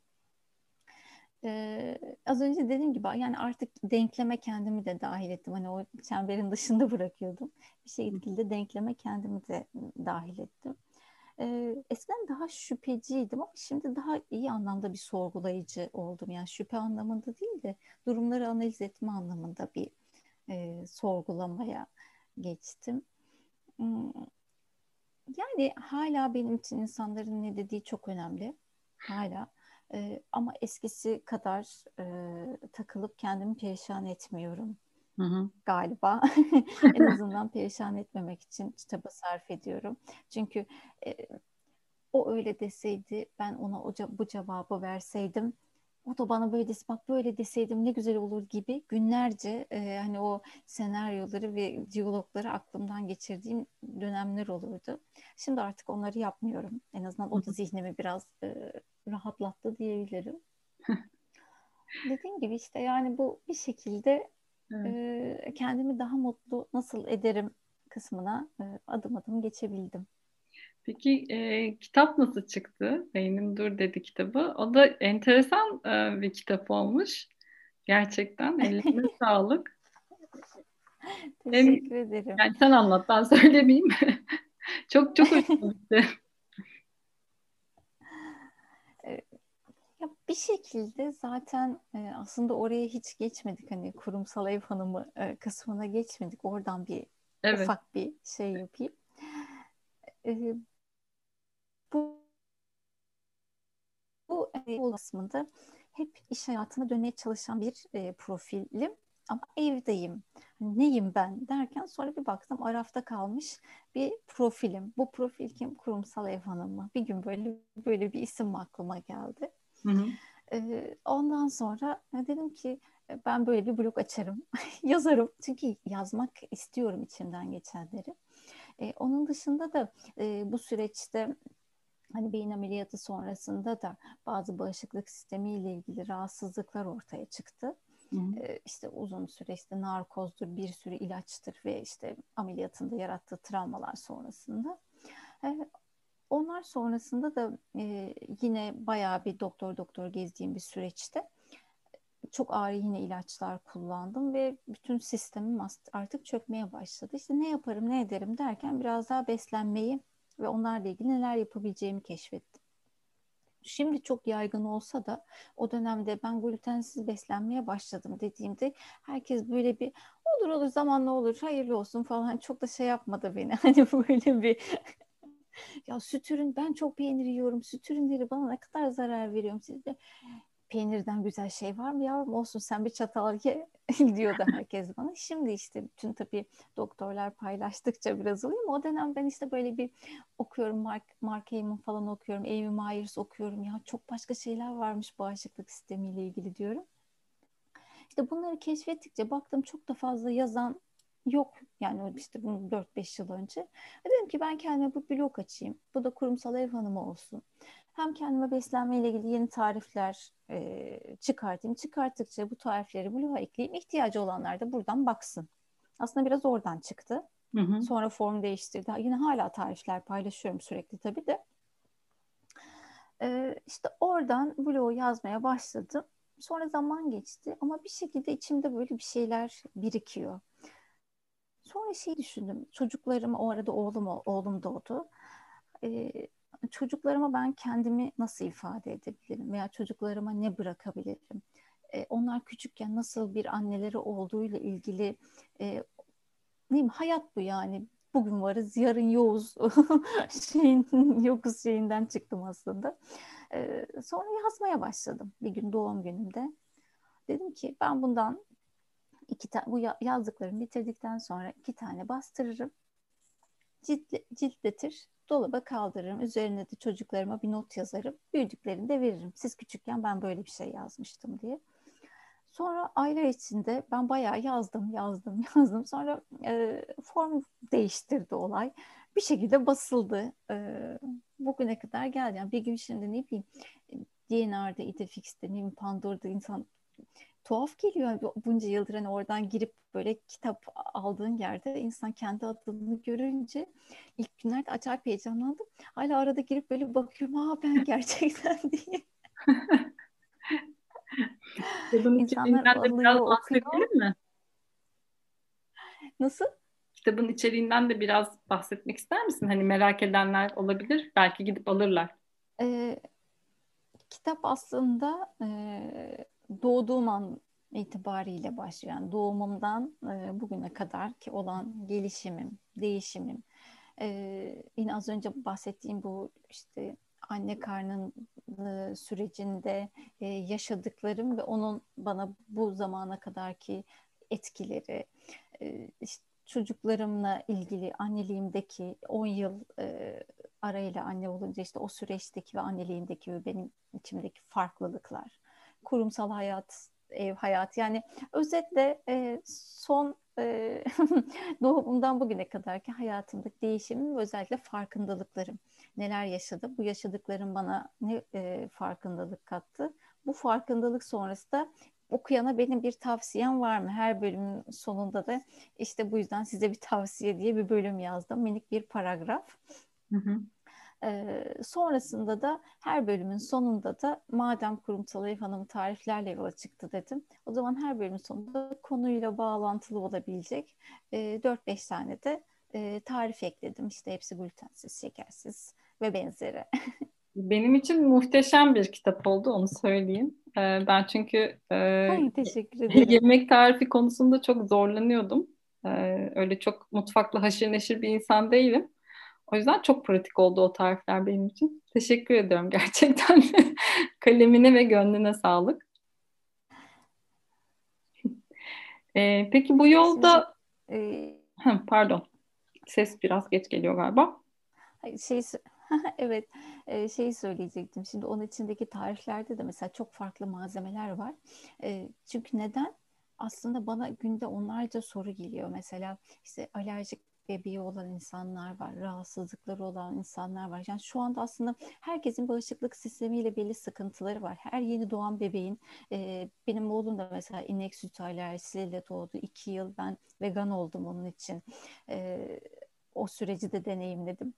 Speaker 2: Ee, az önce dediğim gibi yani artık denkleme kendimi de dahil ettim. Hani o çemberin dışında bırakıyordum. Bir şekilde denkleme kendimi de dahil ettim. Ee, eskiden daha şüpheciydim ama şimdi daha iyi anlamda bir sorgulayıcı oldum. Yani şüphe anlamında değil de durumları analiz etme anlamında bir e, sorgulamaya geçtim. Yani hala benim için insanların ne dediği çok önemli. Hala. E, ama eskisi kadar e, takılıp kendimi perişan etmiyorum. Hı hı. Galiba. en azından perişan etmemek için çaba sarf ediyorum. Çünkü e, o öyle deseydi ben ona o, bu cevabı verseydim o da bana böyle desin bak böyle deseydim ne güzel olur gibi günlerce e, hani o senaryoları ve diyalogları aklımdan geçirdiğim dönemler olurdu. Şimdi artık onları yapmıyorum. En azından o da zihnimi biraz e, rahatlattı diyebilirim. Dediğim gibi işte yani bu bir şekilde evet. e, kendimi daha mutlu nasıl ederim kısmına e, adım adım geçebildim.
Speaker 1: Peki e, kitap nasıl çıktı? Beynim Dur dedi kitabı. O da enteresan e, bir kitap olmuş. Gerçekten eline sağlık.
Speaker 2: Teşekkür Hem, ederim.
Speaker 1: Yani sen anlat ben söylemeyeyim. çok çok hoşuma gitti.
Speaker 2: Ya bir şekilde zaten e, aslında oraya hiç geçmedik hani kurumsal ev hanımı e, kısmına geçmedik. Oradan bir evet. ufak bir şey yapayım. E, bu bu e, kısmında hep iş hayatına dönmeye çalışan bir e, profilim. ama evdeyim. Neyim ben derken sonra bir baktım arafta kalmış bir profilim. Bu profil kim? Kurumsal ev hanımı. Bir gün böyle böyle bir isim aklıma geldi. Hı hı. Ee, ondan sonra dedim ki ben böyle bir blog açarım, yazarım. Çünkü yazmak istiyorum içimden geçenleri. Ee, onun dışında da e, bu süreçte hani beyin ameliyatı sonrasında da bazı bağışıklık sistemiyle ilgili rahatsızlıklar ortaya çıktı. Hı işte uzun süre işte narkozdur, bir sürü ilaçtır ve işte ameliyatında yarattığı travmalar sonrasında. onlar sonrasında da yine bayağı bir doktor doktor gezdiğim bir süreçte çok ağır yine ilaçlar kullandım ve bütün sistemim artık çökmeye başladı. İşte ne yaparım ne ederim derken biraz daha beslenmeyi ve onlarla ilgili neler yapabileceğimi keşfettim. Şimdi çok yaygın olsa da o dönemde ben glutensiz beslenmeye başladım dediğimde herkes böyle bir olur olur zamanla olur hayırlı olsun falan çok da şey yapmadı beni. Hani böyle bir ya süt ürün ben çok peynir yiyorum süt ürünleri bana ne kadar zarar veriyorum siz de peynirden güzel şey var mı yavrum olsun sen bir çatal ye diyordu herkes bana. Şimdi işte bütün tabii doktorlar paylaştıkça biraz oluyor ama o dönem ben işte böyle bir okuyorum Mark, Mark Heyman falan okuyorum. Amy Myers okuyorum. Ya çok başka şeyler varmış bağışıklık sistemiyle ilgili diyorum. İşte bunları keşfettikçe baktım çok da fazla yazan yok. Yani işte bunu 4-5 yıl önce. Dedim ki ben kendime bu blog açayım. Bu da kurumsal ev hanımı olsun hem kendime beslenme ile ilgili yeni tarifler e, çıkartayım. Çıkarttıkça bu tarifleri bloğa ekleyeyim. İhtiyacı olanlar da buradan baksın. Aslında biraz oradan çıktı. Hı hı. Sonra form değiştirdi. Yine hala tarifler paylaşıyorum sürekli tabii de. Ee, işte oradan bloğu yazmaya başladım. Sonra zaman geçti ama bir şekilde içimde böyle bir şeyler birikiyor. Sonra şey düşündüm. Çocuklarım o arada oğlum oğlum doğdu. Ee, çocuklarıma ben kendimi nasıl ifade edebilirim veya çocuklarıma ne bırakabilirim? E, onlar küçükken nasıl bir anneleri olduğuyla ilgili e, neyim hayat bu yani bugün varız yarın yoğuz şeyin yokuz şeyinden çıktım aslında. E, sonra yazmaya başladım bir gün doğum günümde. Dedim ki ben bundan iki tane bu yazdıklarımı bitirdikten sonra iki tane bastırırım. Cilt, ciltletir dolaba kaldırırım. Üzerine de çocuklarıma bir not yazarım. Büyüdüklerinde veririm. Siz küçükken ben böyle bir şey yazmıştım diye. Sonra aylar içinde ben bayağı yazdım, yazdım, yazdım. Sonra e, form değiştirdi olay. Bir şekilde basıldı. E, bugüne kadar geldi. Yani bir gün şimdi ne bileyim DNR'da, Idefix'te, ne bileyim Pandora'da insan tuhaf geliyor. Bunca yıldır hani oradan girip böyle kitap aldığın yerde insan kendi adını görünce ilk günlerde acayip heyecanlandım. Hala arada girip böyle bakıyorum. Aa ben gerçekten diye.
Speaker 1: Kitabın içeriğinden de biraz bahsedelim mi?
Speaker 2: Nasıl?
Speaker 1: Kitabın içeriğinden de biraz bahsetmek ister misin? Hani merak edenler olabilir. Belki gidip alırlar.
Speaker 2: Ee, kitap aslında e, doğduğum an itibariyle başlayan doğumumdan e, bugüne kadar ki olan gelişimim, değişimim, e, yine az önce bahsettiğim bu işte anne karnın e, sürecinde e, yaşadıklarım ve onun bana bu zamana kadarki etkileri, e, işte çocuklarımla ilgili anneliğimdeki 10 yıl e, arayla anne olunca işte o süreçteki ve anneliğimdeki ve benim içimdeki farklılıklar, kurumsal hayat, ev hayatı yani özetle e, son e, doğumumdan bugüne kadarki hayatımdaki değişimim ve özellikle farkındalıklarım. Neler yaşadı? Bu yaşadıklarım bana ne e, farkındalık kattı? Bu farkındalık sonrası da okuyana benim bir tavsiyem var mı? Her bölümün sonunda da işte bu yüzden size bir tavsiye diye bir bölüm yazdım. Minik bir paragraf. Hı hı. E, sonrasında da her bölümün sonunda da madem kurumsal ev hanımı tariflerle yola çıktı dedim. O zaman her bölümün sonunda konuyla bağlantılı olabilecek e, 4-5 tane de e, tarif ekledim. İşte hepsi glutensiz, şekersiz ve benzeri.
Speaker 1: Benim için muhteşem bir kitap oldu onu söyleyeyim. Ben çünkü
Speaker 2: Ay, teşekkür ederim.
Speaker 1: yemek tarifi konusunda çok zorlanıyordum. Öyle çok mutfakla haşır neşir bir insan değilim. O yüzden çok pratik oldu o tarifler benim için. Teşekkür ediyorum gerçekten. Kalemine ve gönlüne sağlık. Ee, peki bu yolda... Şimdi, e... pardon. Ses biraz geç geliyor galiba.
Speaker 2: Şey, evet e, şeyi söyleyecektim. Şimdi onun içindeki tariflerde de mesela çok farklı malzemeler var. E, çünkü neden? Aslında bana günde onlarca soru geliyor. Mesela işte alerjik bebeği olan insanlar var, rahatsızlıkları olan insanlar var. Yani şu anda aslında herkesin bağışıklık sistemiyle belli sıkıntıları var. Her yeni doğan bebeğin, e, benim oğlum da mesela inek sütü alerjisiyle doğdu. İki yıl ben vegan oldum onun için. E, o süreci de deneyimledim.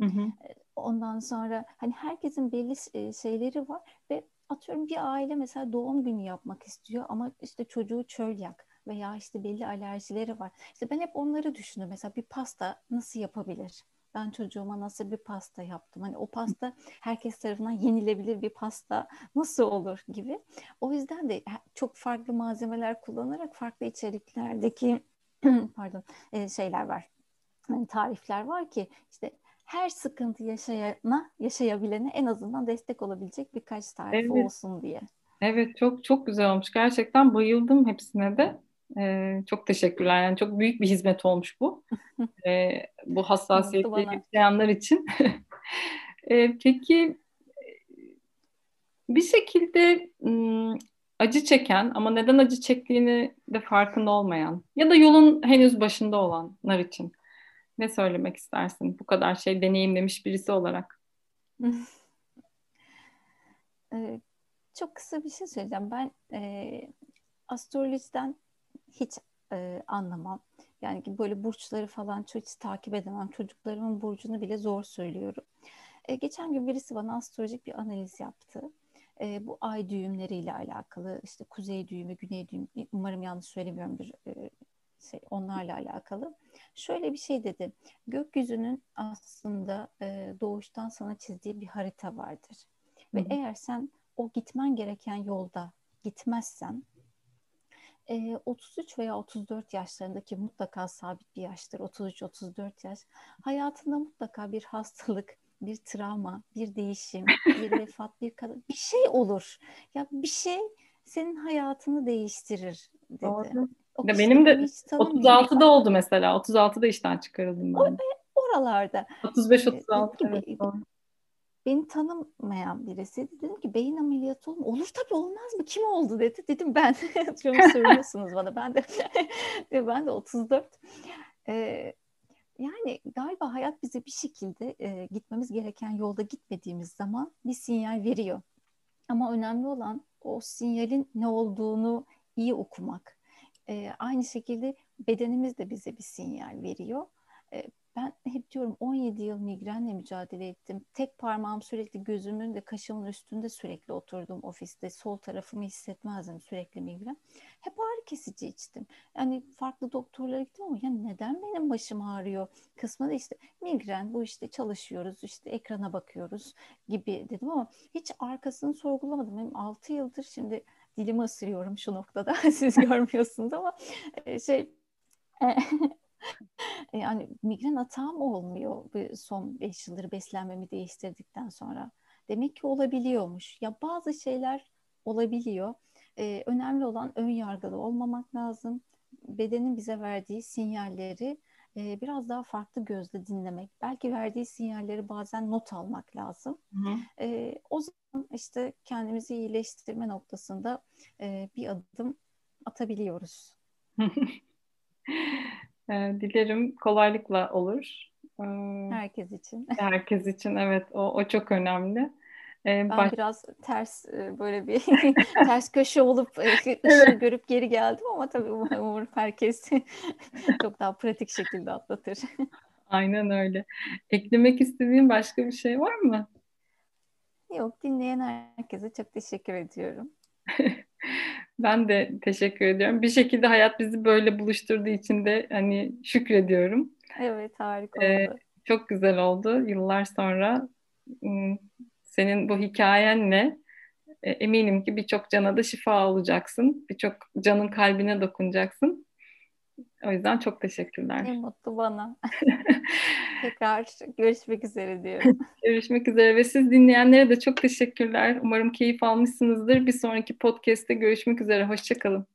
Speaker 2: Hı hı. Ondan sonra hani herkesin belli şeyleri var ve atıyorum bir aile mesela doğum günü yapmak istiyor ama işte çocuğu çölyak veya işte belli alerjileri var. İşte ben hep onları düşünüyorum. Mesela bir pasta nasıl yapabilir? Ben çocuğuma nasıl bir pasta yaptım? Hani o pasta herkes tarafından yenilebilir bir pasta nasıl olur gibi. O yüzden de çok farklı malzemeler kullanarak farklı içeriklerdeki pardon şeyler var. Yani tarifler var ki işte her sıkıntı yaşayana, yaşayabilene en azından destek olabilecek birkaç tarif evet. olsun diye.
Speaker 1: Evet çok çok güzel olmuş. Gerçekten bayıldım hepsine de. Ee, çok teşekkürler. Yani çok büyük bir hizmet olmuş bu. Ee, bu hassasiyeti yaşayanlar için. ee, peki bir şekilde acı çeken ama neden acı çektiğini de farkında olmayan ya da yolun henüz başında olanlar için ne söylemek istersin bu kadar şey deneyimlemiş birisi olarak?
Speaker 2: çok kısa bir şey söyleyeceğim. Ben e, astrolojiden hiç e, anlamam. Yani böyle burçları falan hiç takip edemem. Çocuklarımın burcunu bile zor söylüyorum. E, geçen gün birisi bana astrolojik bir analiz yaptı. E, bu ay düğümleriyle alakalı işte kuzey düğümü, güney düğümü umarım yanlış söylemiyorumdur e, şey, onlarla alakalı. Şöyle bir şey dedi. Gökyüzünün aslında e, doğuştan sana çizdiği bir harita vardır. Ve Hı-hı. eğer sen o gitmen gereken yolda gitmezsen e, 33 veya 34 yaşlarındaki mutlaka sabit bir yaştır. 33-34 yaş. Hayatında mutlaka bir hastalık, bir travma, bir değişim, bir vefat, bir kadın, bir şey olur. Ya bir şey senin hayatını değiştirir dedi. Doğru.
Speaker 1: O benim de 36'da oldu mesela. 36'da işten çıkarıldım ben. O,
Speaker 2: oralarda.
Speaker 1: 35-36 evet.
Speaker 2: Beni tanımayan birisi dedim ki beyin ameliyatı olur mu? Olur tabii olmaz mı? Kim oldu dedi. Dedim ben. Şunu söylüyorsunuz bana. Ben de ben de 34. Ee, yani galiba hayat bize bir şekilde e, gitmemiz gereken yolda gitmediğimiz zaman bir sinyal veriyor. Ama önemli olan o sinyalin ne olduğunu iyi okumak. E, aynı şekilde bedenimiz de bize bir sinyal veriyor. E, ben hep diyorum 17 yıl migrenle mücadele ettim. Tek parmağım sürekli gözümün ve kaşımın üstünde sürekli oturdum ofiste. Sol tarafımı hissetmezdim sürekli migren. Hep ağrı kesici içtim. Yani farklı doktorlara gittim ama ya neden benim başım ağrıyor? Kısmı da işte migren bu işte çalışıyoruz işte ekrana bakıyoruz gibi dedim ama hiç arkasını sorgulamadım. Benim 6 yıldır şimdi dilimi ısırıyorum şu noktada. Siz görmüyorsunuz ama şey yani migren atağım olmuyor son 5 yıldır beslenmemi değiştirdikten sonra. Demek ki olabiliyormuş. Ya bazı şeyler olabiliyor. Ee, önemli olan ön yargılı olmamak lazım. Bedenin bize verdiği sinyalleri e, biraz daha farklı gözle dinlemek. Belki verdiği sinyalleri bazen not almak lazım. E, o zaman işte kendimizi iyileştirme noktasında e, bir adım atabiliyoruz.
Speaker 1: Dilerim kolaylıkla olur.
Speaker 2: Herkes için.
Speaker 1: Herkes için evet o, o çok önemli.
Speaker 2: Ee, ben baş... biraz ters böyle bir ters köşe olup ışığı evet. görüp geri geldim ama tabii umarım herkes çok daha pratik şekilde atlatır.
Speaker 1: Aynen öyle. Eklemek istediğin başka bir şey var mı?
Speaker 2: Yok dinleyen herkese çok teşekkür ediyorum.
Speaker 1: Ben de teşekkür ediyorum. Bir şekilde hayat bizi böyle buluşturduğu için de hani şükrediyorum.
Speaker 2: Evet harika ee, oldu.
Speaker 1: Çok güzel oldu. Yıllar sonra senin bu hikayenle e, eminim ki birçok cana da şifa olacaksın. Birçok canın kalbine dokunacaksın. O yüzden çok teşekkürler.
Speaker 2: Ne mutlu bana. Tekrar görüşmek üzere diyorum.
Speaker 1: görüşmek üzere ve siz dinleyenlere de çok teşekkürler. Umarım keyif almışsınızdır. Bir sonraki podcast'te görüşmek üzere. Hoşçakalın.